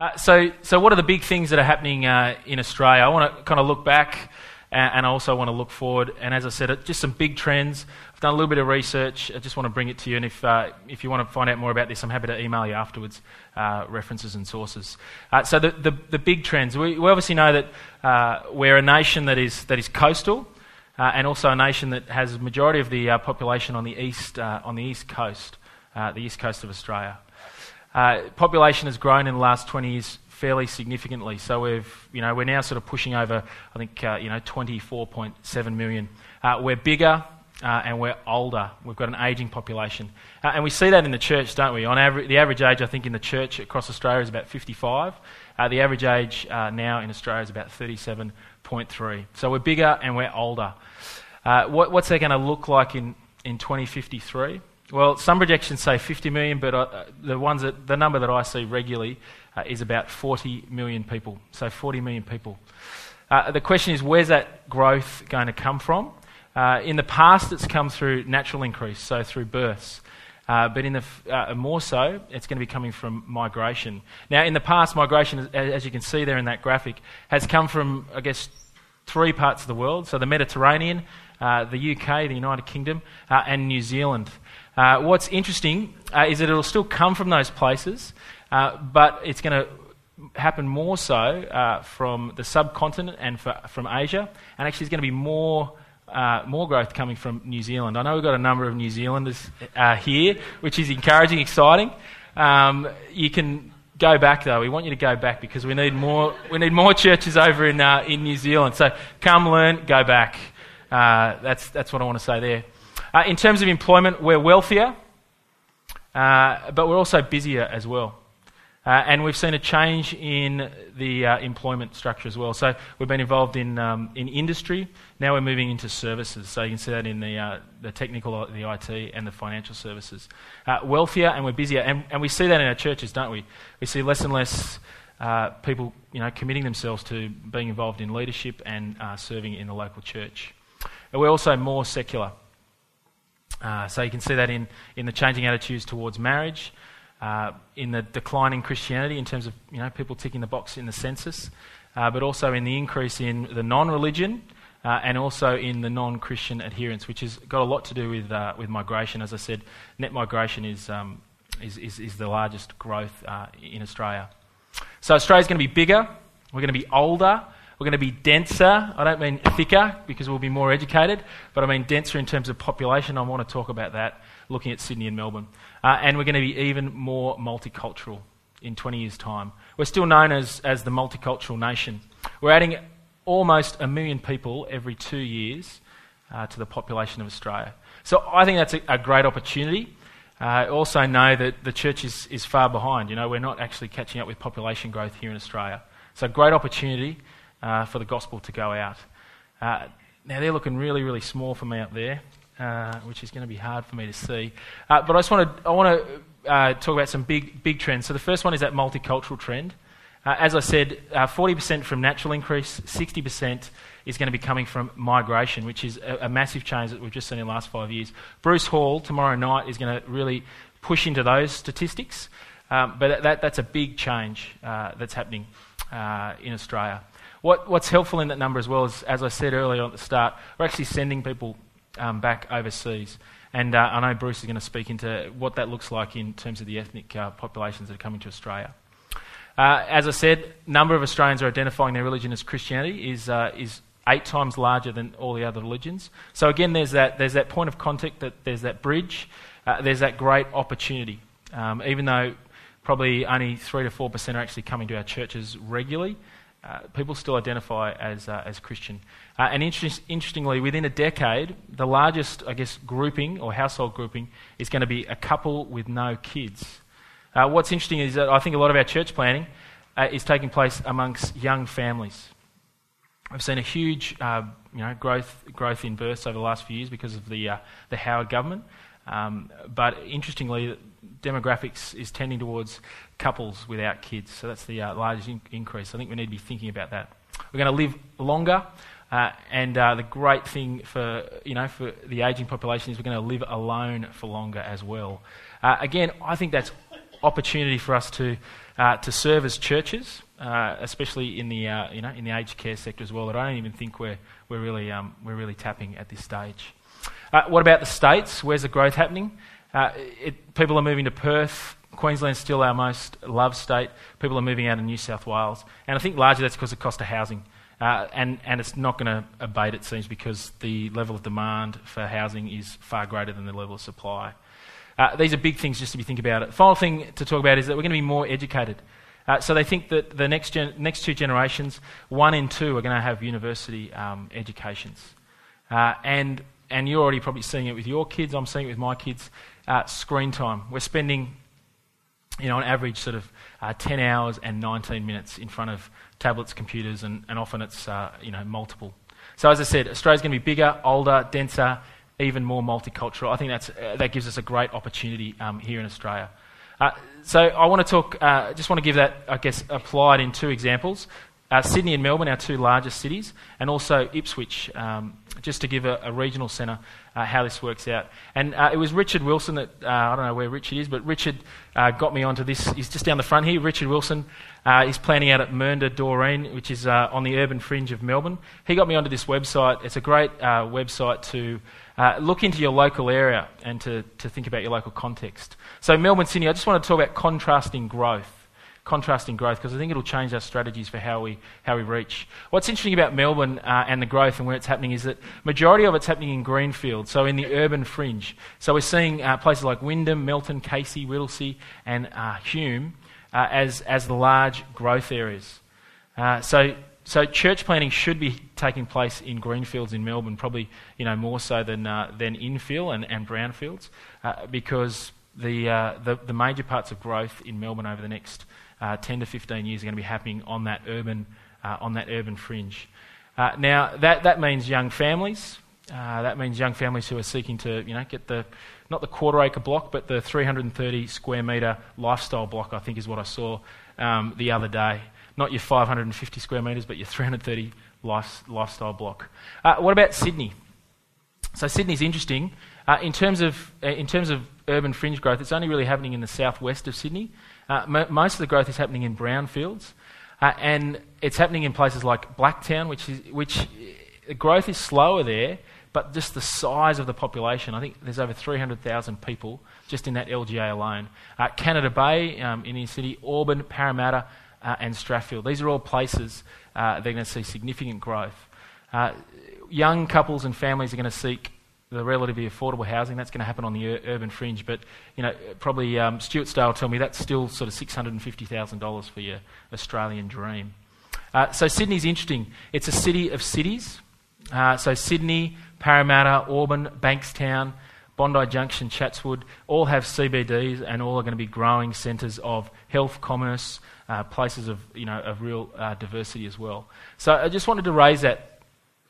Uh, so, so what are the big things that are happening uh, in Australia? I want to kind of look back and, I also want to look forward. And as I said, just some big trends. I've done a little bit of research. I just want to bring it to you. And if, uh, if you want to find out more about this, I'm happy to email you afterwards uh, references and sources. Uh, so, the, the, the, big trends. We, we obviously know that uh, we're a nation that is, that is coastal. and also a nation that has a majority of the population on the east, on the east coast, the east coast of Australia. Uh, population has grown in the last 20 years fairly significantly. So we've, you know, we're now sort of pushing over, I think, uh, you know, 24.7 million. Uh, we're bigger uh, and we're older. We've got an ageing population. Uh, and we see that in the church, don't we? On the average age, I think, in the church across Australia is about 55. Uh, the average age now in Australia is about 37.3. So we're bigger and we're older. What, what's that going to look like in, in 2053? Well, some projections say 50 million, but uh, the, ones that, the number that I see regularly uh, is about 40 million people. So 40 million people. Uh, the question is, where's that growth going to come from? Uh, in the past, it's come through natural increase, so through births. Uh, but in the uh, more so, it's going to be coming from migration. Now, in the past, migration, as you can see there in that graphic, has come from, I guess, three parts of the world. So the Mediterranean, the UK, the United Kingdom, and New Zealand. Uh, what's interesting uh, is that it'll still come from those places, uh, but it's going to happen more so uh, from the subcontinent and for, from Asia, and actually, there's going to be more. Uh, more growth coming from New Zealand. I know we've got a number of New Zealanders uh, here, which is encouraging, exciting. Um, you can go back though. We want you to go back because we need more. We need more churches over in in New Zealand. So come learn, go back. That's that's what I want to say there. Uh, in terms of employment, we're wealthier, uh, but we're also busier as well. Uh, and we've seen a change in the uh, employment structure as well. So we've been involved in, um, in industry. Now we're moving into services. So you can see that in the, uh, the technical, the IT, and the financial services. Uh, wealthier and we're busier. And, and we see that in our churches, don't we? We see less and less people you know, committing themselves to being involved in leadership and serving in the local church. And we're also more secular. Uh, so you can see that in, in the changing attitudes towards marriage, uh, in the declining Christianity in terms of you know, people ticking the box in the census, uh, but also in the increase in the non religion uh, and also in the non Christian adherents, which has got a lot to do with, uh, with migration. As I said, net migration is, um, is, is, is, the largest growth in Australia. So Australia's going to be bigger, we're going to be older, we're going to be denser. I don't mean thicker because we'll be more educated, but I mean denser in terms of population. I want to talk about that looking at Sydney and Melbourne. Uh, and we're going to be even more multicultural in 20 years' time. We're still known as, as the multicultural nation. We're adding almost a million people every two years uh, to the population of Australia. So I think that's a, a great opportunity. Uh, also know that the church is, is far behind. You know, we're not actually catching up with population growth here in Australia. So great opportunity uh, for the gospel to go out. Uh, now, they're looking really, really small for me up there, uh, which is going to be hard for me to see. Uh, but I just want to, uh, talk about some big, big trends. So the first one is that multicultural trend. Uh, as I said, 40% from natural increase, 60% is going to be coming from migration, which is a, a massive change that we've just seen in the last five years. Bruce Hall, tomorrow night, is going to really push into those statistics. Um, but that, that's a big change that's happening in Australia. What, what's helpful in that number as well is, as I said earlier at the start, we're actually sending people um, back overseas. And uh, I know Bruce is going to speak into what that looks like in terms of the ethnic uh, populations that are coming to Australia. Uh, as I said, number of Australians are identifying their religion as Christianity is, uh, is eight times larger than all the other religions. So again, there's that, there's that point of contact, that there's that bridge, uh, there's that great opportunity. Um, even though probably only 3 to 4% are actually coming to our churches regularly, uh, people still identify as, uh, as Christian. Uh, and inter- interestingly, within a decade, the largest, I guess, grouping or household grouping is going to be a couple with no kids. Uh, what's interesting is that I think a lot of our church planting uh, is taking place amongst young families. I've seen a huge you know, growth, growth in births over the last few years because of the, the Howard government. Um, but interestingly, demographics is tending towards couples without kids. So that's the uh, largest in- increase. I think we need to be thinking about that. We're going to live longer, uh, and uh, the great thing for you know for the aging population is we're going to live alone for longer as well. Uh, again, I think that's opportunity for us to, uh, to serve as churches, uh, especially in the, you know, in the aged care sector as well, that I don't even think we're, we're, really, um, we're really tapping at this stage. Uh, what about the states? Where's the growth happening? Uh, it, people are moving to Perth. Queensland's still our most loved state. People are moving out of New South Wales. And I think largely that's because of the cost of housing. Uh, and, and it's not going to abate, it seems, because the level of demand for housing is far greater than the level of supply. Uh, these are big things just to be thinking about. It. Final thing to talk about is that we're going to be more educated. Uh, so they think that the next, gen- next two generations, one and two, are going to have university um, educations. Uh, and, and you're already probably seeing it with your kids. I'm seeing it with my kids. Uh, screen time. We're spending, you know, on average, sort of uh, 10 hours and 19 minutes in front of tablets, computers, and, and often it's, uh, you know, multiple. So as I said, Australia's going to be bigger, older, denser, even more multicultural. I think that's, uh, that gives us a great opportunity um, here in Australia. Uh, so I want to talk, uh, just want to give that, I guess, applied in two examples. Uh, Sydney and Melbourne, our two largest cities, and also Ipswich, um, just to give a, a regional centre uh, how this works out. And uh, it was Richard Wilson that, uh, I don't know where Richard is, but Richard uh, got me onto this. He's just down the front here. Richard Wilson uh, is planning out at Mernda Doreen, which is uh, on the urban fringe of Melbourne. He got me onto this website. It's a great website to look into your local area and to, to think about your local context. So, Melbourne, Sydney, I just want to talk about contrasting growth contrasting growth because I think it'll change our strategies for how we, how we reach. What's interesting about Melbourne uh, and the growth and where it's happening is that majority of it's happening in greenfield, so in the urban fringe. So we're seeing uh, places like Wyndham, Melton, Casey, Whittlesea, and uh, Hume uh, as, as the large growth areas. Uh, so so church planting should be taking place in greenfields in Melbourne, probably you know more so than uh, than infill and, and brownfields, uh, because the, uh, the, the major parts of growth in Melbourne over the next uh, 10 to 15 years are going to be happening on that urban, uh, on that urban fringe. Uh, now, that, that means young families. Uh, that means young families who are seeking to you know, get the, not the quarter acre block, but the 330 square metre lifestyle block, I think is what I saw um, the other day. Not your 550 square metres, but your 330 life, lifestyle block. Uh, what about Sydney? So Sydney's interesting. Uh, in, terms of, in terms of urban fringe growth, it's only really happening in the southwest of Sydney. Uh, most of the growth is happening in brownfields, uh, and it's happening in places like Blacktown, which is which uh, growth is slower there, but just the size of the population. I think there's over 300,000 people just in that LGA alone. Uh, Canada Bay um, in the city, Auburn, Parramatta, uh, and Strathfield. These are all places uh, they're going to see significant growth. young couples and families are going to seek the relatively affordable housing. That's going to happen on the ur- urban fringe, but you know, probably um, Stuart Stale tell me that's still sort of six hundred and fifty thousand dollars for your Australian dream. Uh, so Sydney's interesting. It's a city of cities. Uh, so Sydney, Parramatta, Auburn, Bankstown, Bondi Junction, Chatswood, all have CBDs and all are going to be growing centres of health, commerce, uh, places of you know of real uh, diversity as well. So I just wanted to raise that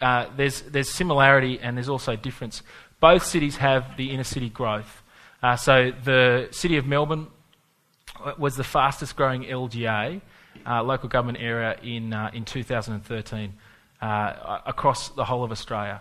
uh, there's, there's similarity and there's also difference. Both cities have the inner city growth. Uh, so the city of Melbourne was the fastest growing LGA, uh, local government area, in, uh, in 2013 uh, across the whole of Australia.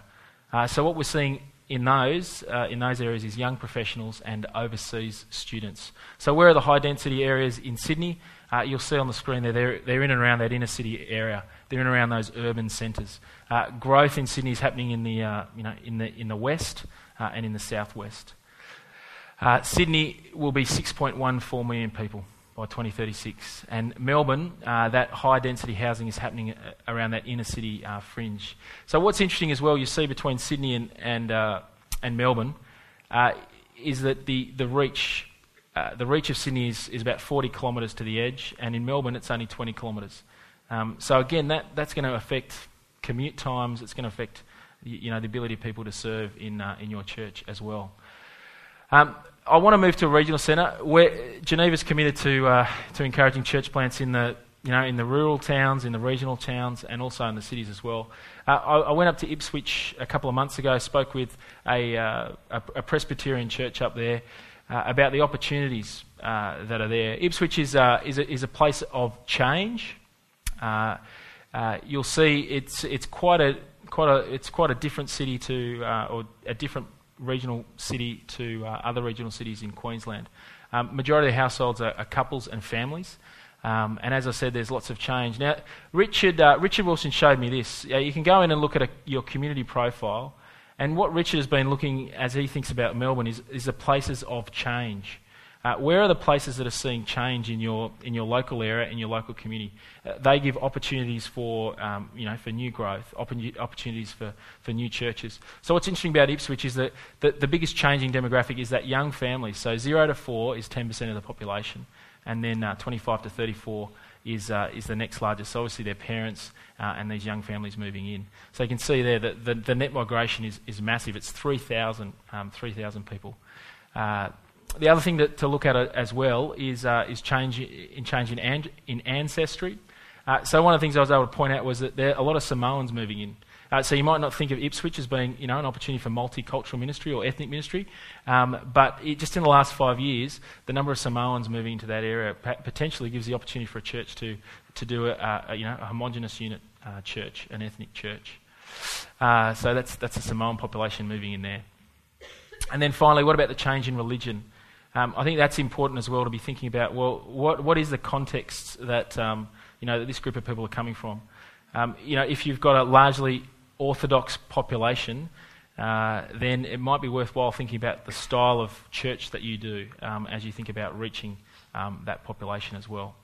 so what we're seeing in those, uh, in those areas is young professionals and overseas students. So where are the high density areas in Sydney? Uh, you'll see on the screen there, they're, they're in and around that inner city area. They're in and around those urban centres. Uh, growth in Sydney is happening in the, uh, you know, in the, in the west uh, and in the southwest. Uh, Sydney will be 6.14 million people by 2036. And Melbourne, uh, that high density housing is happening uh, around that inner city fringe. So, what's interesting as well, you see between Sydney and, and, and Melbourne, is that the, the reach. the reach of Sydney is, is about 40 kilometres to the edge, and in Melbourne it's only 20 kilometres. Um, so again, that, that's going to affect commute times. It's going to affect you know, the ability of people to serve in, uh, in your church as well. Um, I want to move to a regional centre. Where Geneva's committed to, uh, to encouraging church plants in the, you know, in the rural towns, in the regional towns, and also in the cities as well. Uh, I, I, went up to Ipswich a couple of months ago, spoke with a, uh, a, a Presbyterian church up there uh, about the opportunities uh, that are there. Ipswich is, is, a, is a place of change. Uh, uh, you'll see it's, it's, quite a, quite a, it's quite a different city to, uh, or a different regional city to uh, other regional cities in Queensland. Um, majority of households are, are couples and families. Um, and as I said, there's lots of change. Now, Richard, uh, Richard Wilson showed me this. you can go in and look at a, your community profile, and what Richard has been looking as he thinks about Melbourne is, is the places of change. Uh, where are the places that are seeing change in your, in your local area, in your local community? Uh, they give opportunities for, um, you know, for new growth, opportunities for, for new churches. So what's interesting about Ipswich is that the, the biggest changing demographic is that young families. So 0 to 4 is 10% of the population and then uh, 25 to 34 is, uh, is the next largest. So obviously their parents uh, and these young families moving in. So you can see there that the, the net migration is, is massive. It's 3,000 um, 3, people. Uh, the other thing to, to look at uh, as well is, uh, is change in change in, an, in ancestry. so one of the things I was able to point out was that there are a lot of Samoans moving in. Uh, so you might not think of Ipswich as being you know, an opportunity for multicultural ministry or ethnic ministry, um, but it, just in the last five years, the number of Samoans moving into that area potentially gives the opportunity for a church to, to do a, a you know, a homogenous unit uh, church, an ethnic church. Uh, so that's, that's a Samoan population moving in there. And then finally, what about the change in religion? Um, I think that's important as well to be thinking about. Well, what, what is the context that um, you know that this group of people are coming from? Um, you know, if you've got a largely Orthodox population, uh, then it might be worthwhile thinking about the style of church that you do um, as you think about reaching um, that population as well.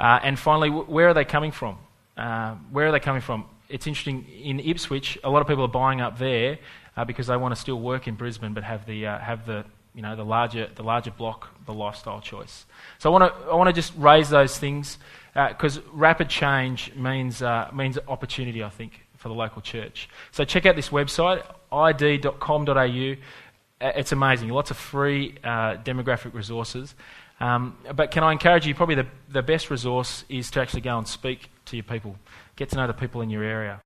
Uh, and finally, where are they coming from? Uh, where are they coming from? It's interesting, in Ipswich, a lot of people are buying up there uh, because they want to still work in Brisbane but have the, uh, have the, you know, the, larger, the larger block, the lifestyle choice. So I want to I wanna just raise those things because uh, rapid change means, means opportunity, I think for the local church. So check out this website, id.com.au. It's amazing. Lots of free uh, demographic resources. Um, but can I encourage you, probably the, the best resource is to actually go and speak to your people, get to know the people in your area.